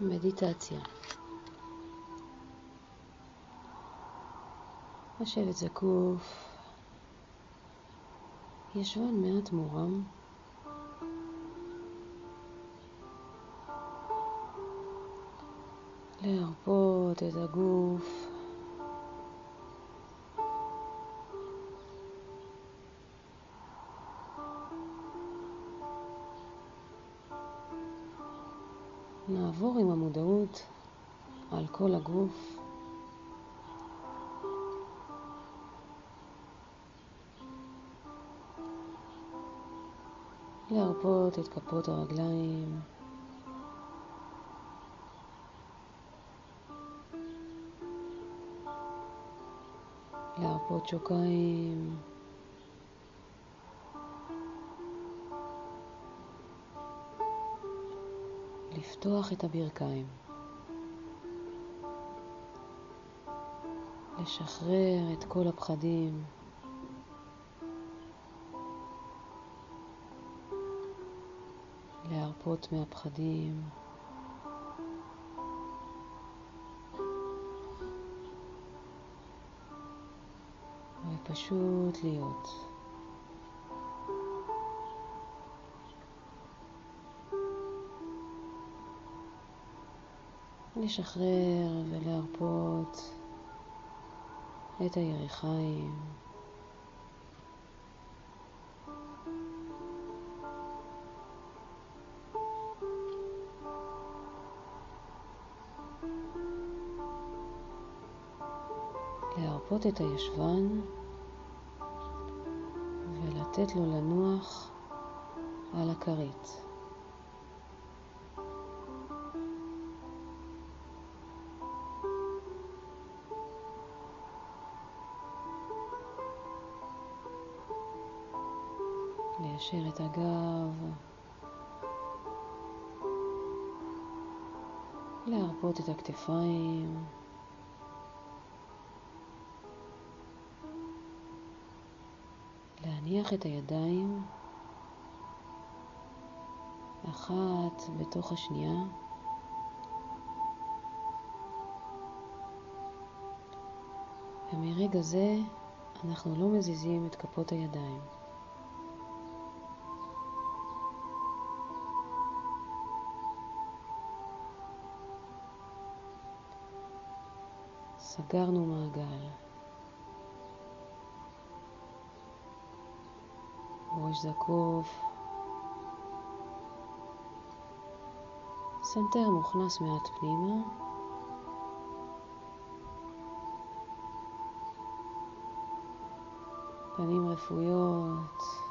מדיטציה. לשבת זקוף, ישבן מעט מורם. להרפות את הגוף. נעבור עם המודעות על כל הגוף. להרפות את כפות הרגליים. להרפות שוקיים. לפתוח את הברכיים. לשחרר את כל הפחדים. להרפות מהפחדים. ופשוט להיות. לשחרר ולהרפות את הירכיים. להרפות את הישבן ולתת לו לנוח על הכרית. ליישר את הגב, להרפות את הכתפיים. להניח את הידיים אחת בתוך השנייה. ומרגע זה אנחנו לא מזיזים את כפות הידיים. סגרנו מעגל. ראש זקוף. סנטר מוכנס מעט פנימה. פנים רפויות.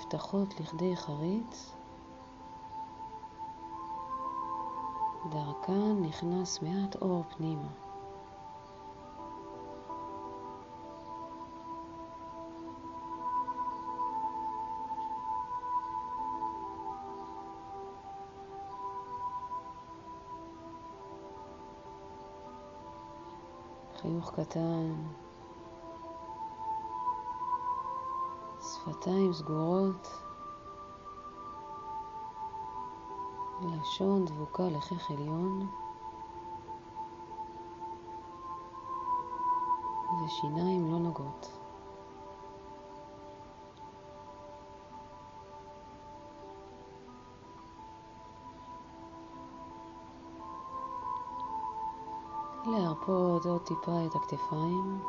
נפתחות לכדי חריץ. דרכן נכנס מעט אור פנימה. חיוך קטן, שפתיים סגורות, לשון דבוקה לחיך עליון, ושיניים לא נוגעות. להרפות עוד טיפה את הכתפיים.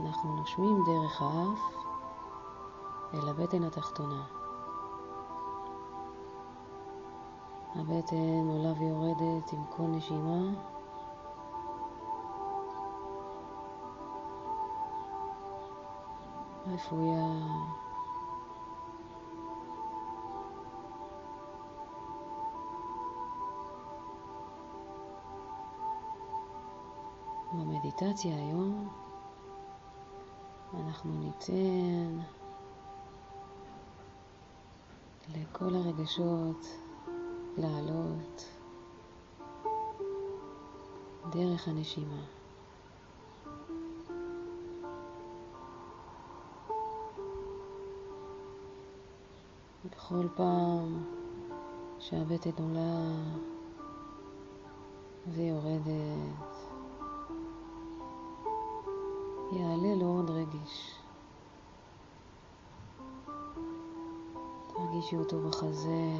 אנחנו נושמים דרך האף אל הבטן התחתונה. הבטן עולה ויורדת עם כל נשימה. רפויה. במדיטציה היום אנחנו ניתן לכל הרגשות לעלות דרך הנשימה. בכל פעם שהבטן עולה ויורדת, יעלה לו עוד רגש. תרגישי אותו בחזה.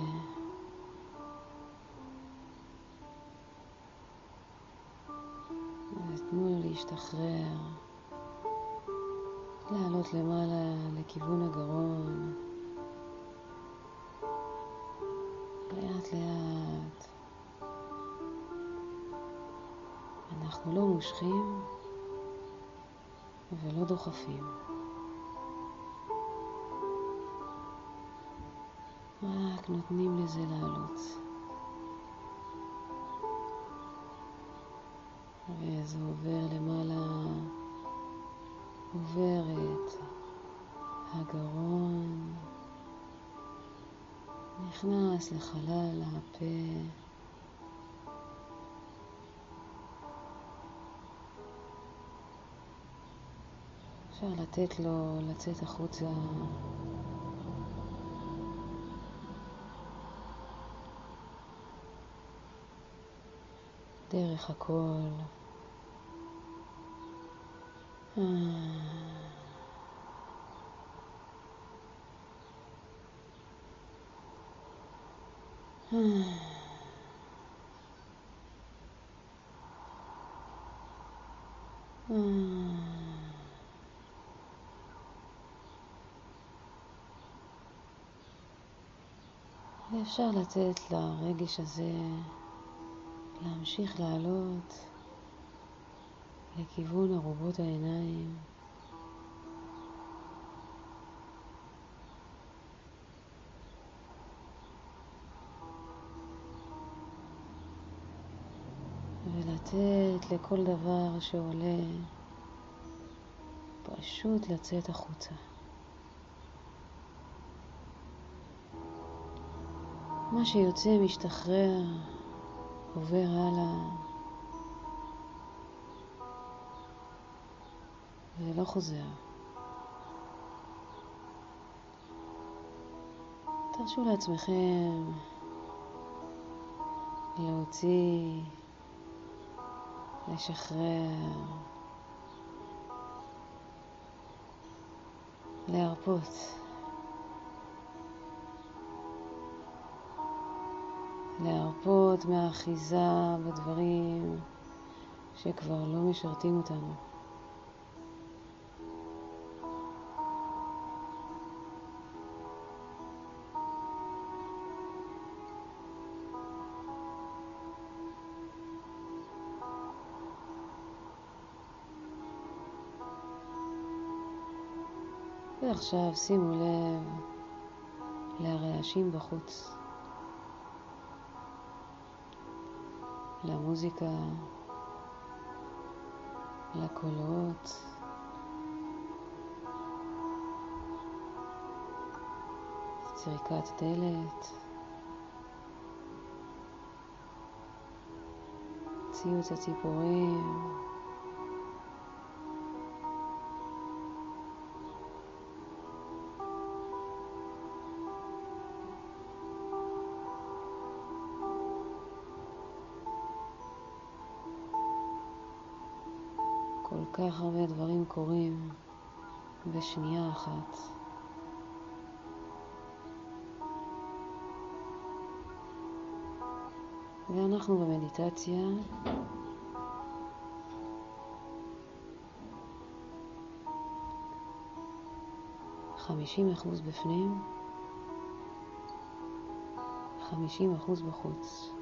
ותנו לו להשתחרר, לעלות למעלה לכיוון הגרון. לאט לאט. אנחנו לא מושכים ולא דוחפים. רק נותנים לזה לעלות. וזה עובר למעלה, עובר את הגרון, נכנס לחלל הפה. אפשר לתת לו לצאת החוצה. דרך הכל. ואפשר לתת לרגש הזה להמשיך לעלות לכיוון ארובות העיניים. ולתת לכל דבר שעולה פשוט לצאת החוצה. מה שיוצא משתחרר, עובר הלאה, ולא חוזר. תרשו לעצמכם להוציא, לשחרר, להרפות. להרפות מהאחיזה בדברים שכבר לא משרתים אותנו. ועכשיו שימו לב לרעשים בחוץ. למוזיקה, לקולות. צריקת דלת, ציוץ הציפורים. כך הרבה דברים קורים בשנייה אחת. ואנחנו במדיטציה חמישים אחוז בפנים, חמישים אחוז בחוץ.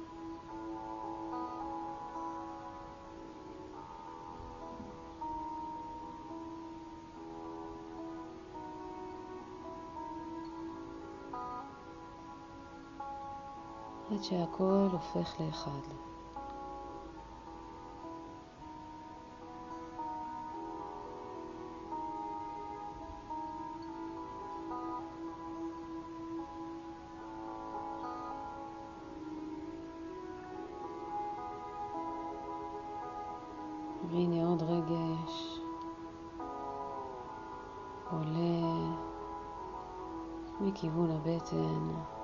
עד שהכל הופך לאחד. והנה עוד רגש עולה מכיוון הבטן.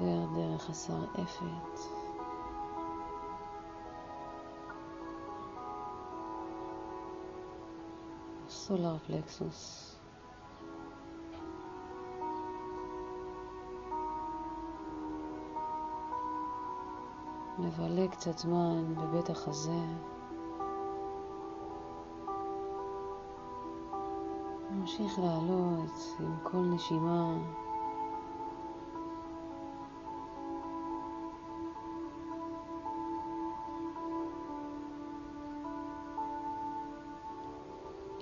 עובר דרך השרעפת. סולר פלקסוס. מבלה קצת זמן בבית החזה. נמשיך לעלות עם כל נשימה.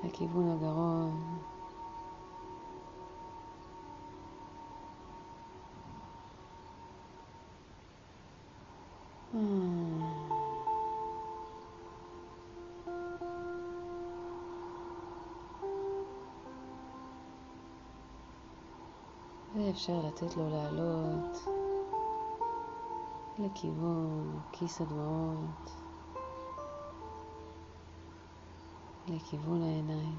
לכיוון הגרון. ואפשר לתת לו לעלות לכיוון כיס הדמעות, לכיוון העיניים.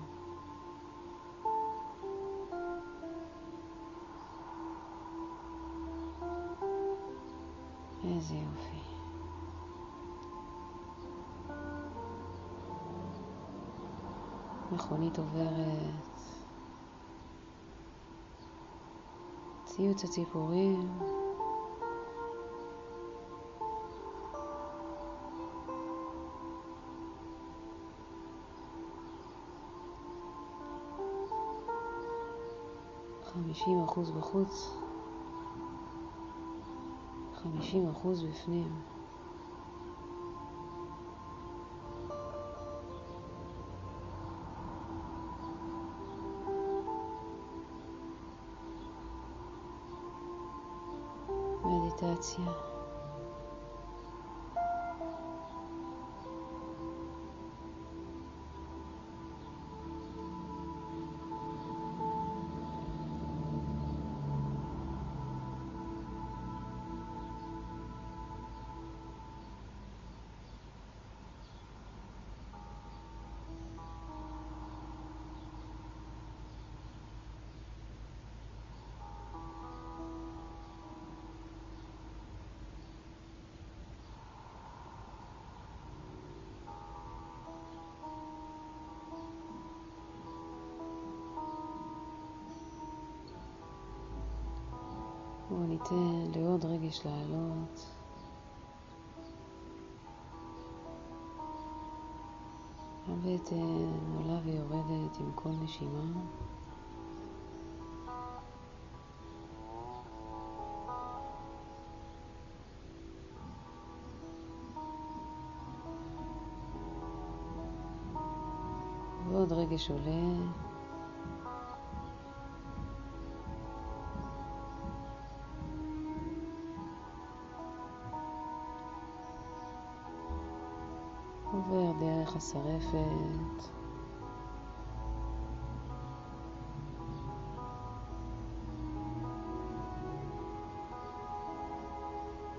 איזה יופי. מכונית עוברת, ציוץ הציפורים, חמישים אחוז בחוץ, חמישים אחוז בפנים. מדיטציה. בואו ניתן לעוד רגש לעלות. הבטן עולה ויורדת עם כל נשימה. ועוד רגש עולה. דרך השרעפת.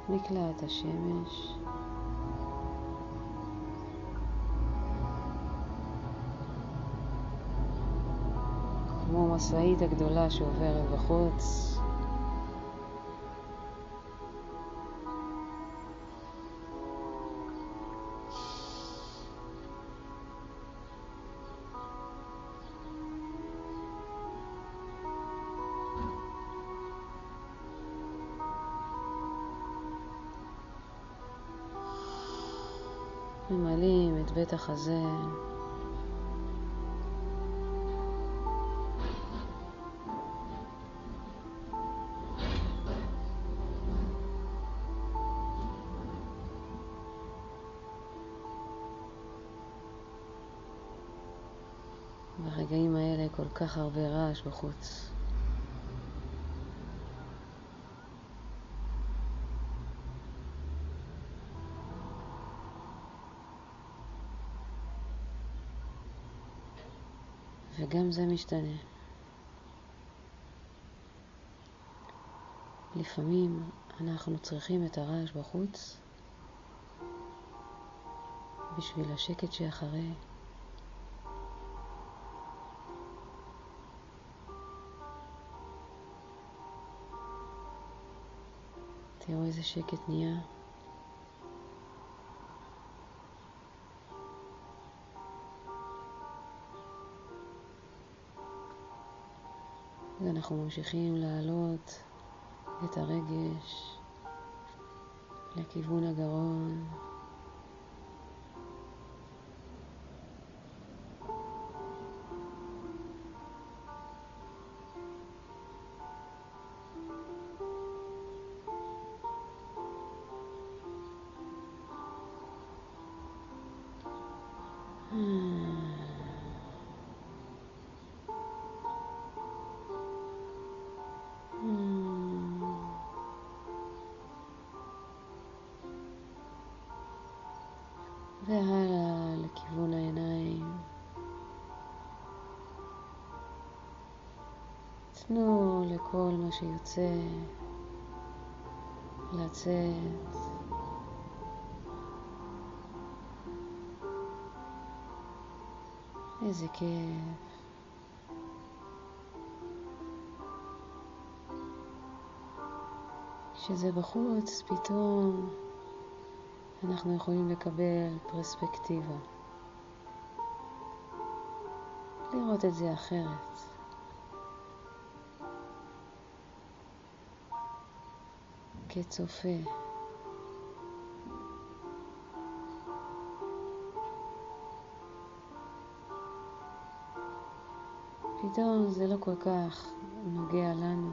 מקלעת השמש. כמו משאית הגדולה שעוברת בחוץ. את החזה. ברגעים האלה כל כך הרבה רעש בחוץ. וגם זה משתנה. לפעמים אנחנו צריכים את הרעש בחוץ בשביל השקט שאחרי. תראו איזה שקט נהיה. ואנחנו ממשיכים להעלות את הרגש לכיוון הגרון. והלאה לכיוון העיניים. תנו לכל מה שיוצא לצאת. איזה כיף. כשזה בחוץ, פתאום אנחנו יכולים לקבל פרספקטיבה. לראות את זה אחרת. כצופה. פתאום זה לא כל כך נוגע לנו.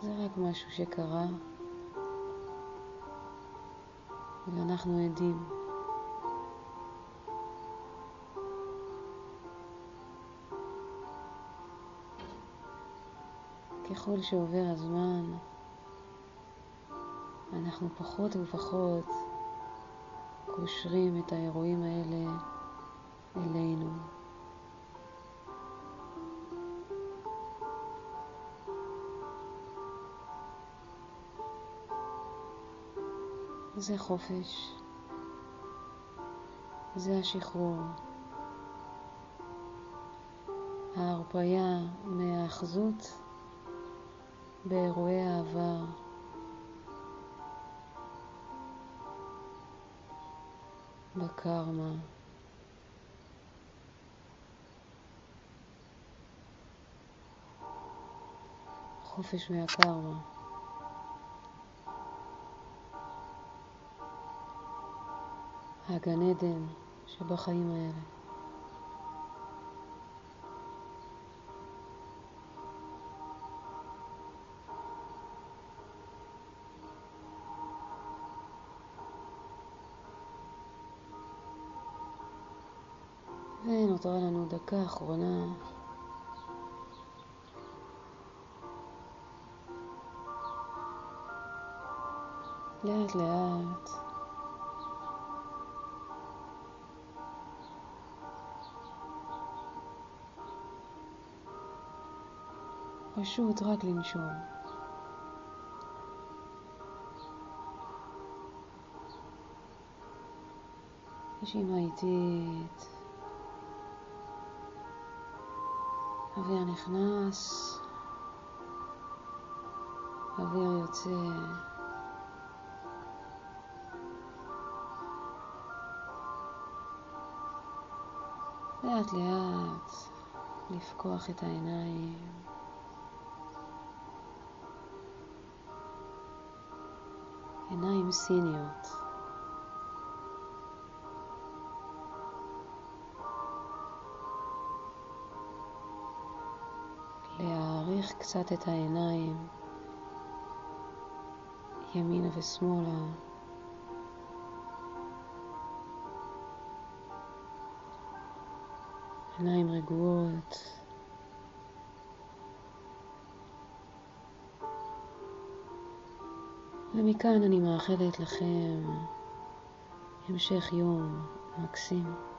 זה רק משהו שקרה. ואנחנו עדים. ככל שעובר הזמן, אנחנו פחות ופחות קושרים את האירועים האלה אלינו. זה חופש, זה השחרור, ההרפאיה מהאחזות באירועי העבר. בקרמה. חופש מהקרמה. הגן עדן שבחיים האלה. ונותרה לנו דקה אחרונה. לאט לאט פשוט רק לנשום. נשימה איטית, אוויר נכנס, אוויר יוצא. לאט לאט לפקוח את העיניים. עיניים סיניות. להעריך קצת את העיניים ימינה ושמאלה. עיניים רגועות. ומכאן אני מאחלת לכם המשך יום מקסים.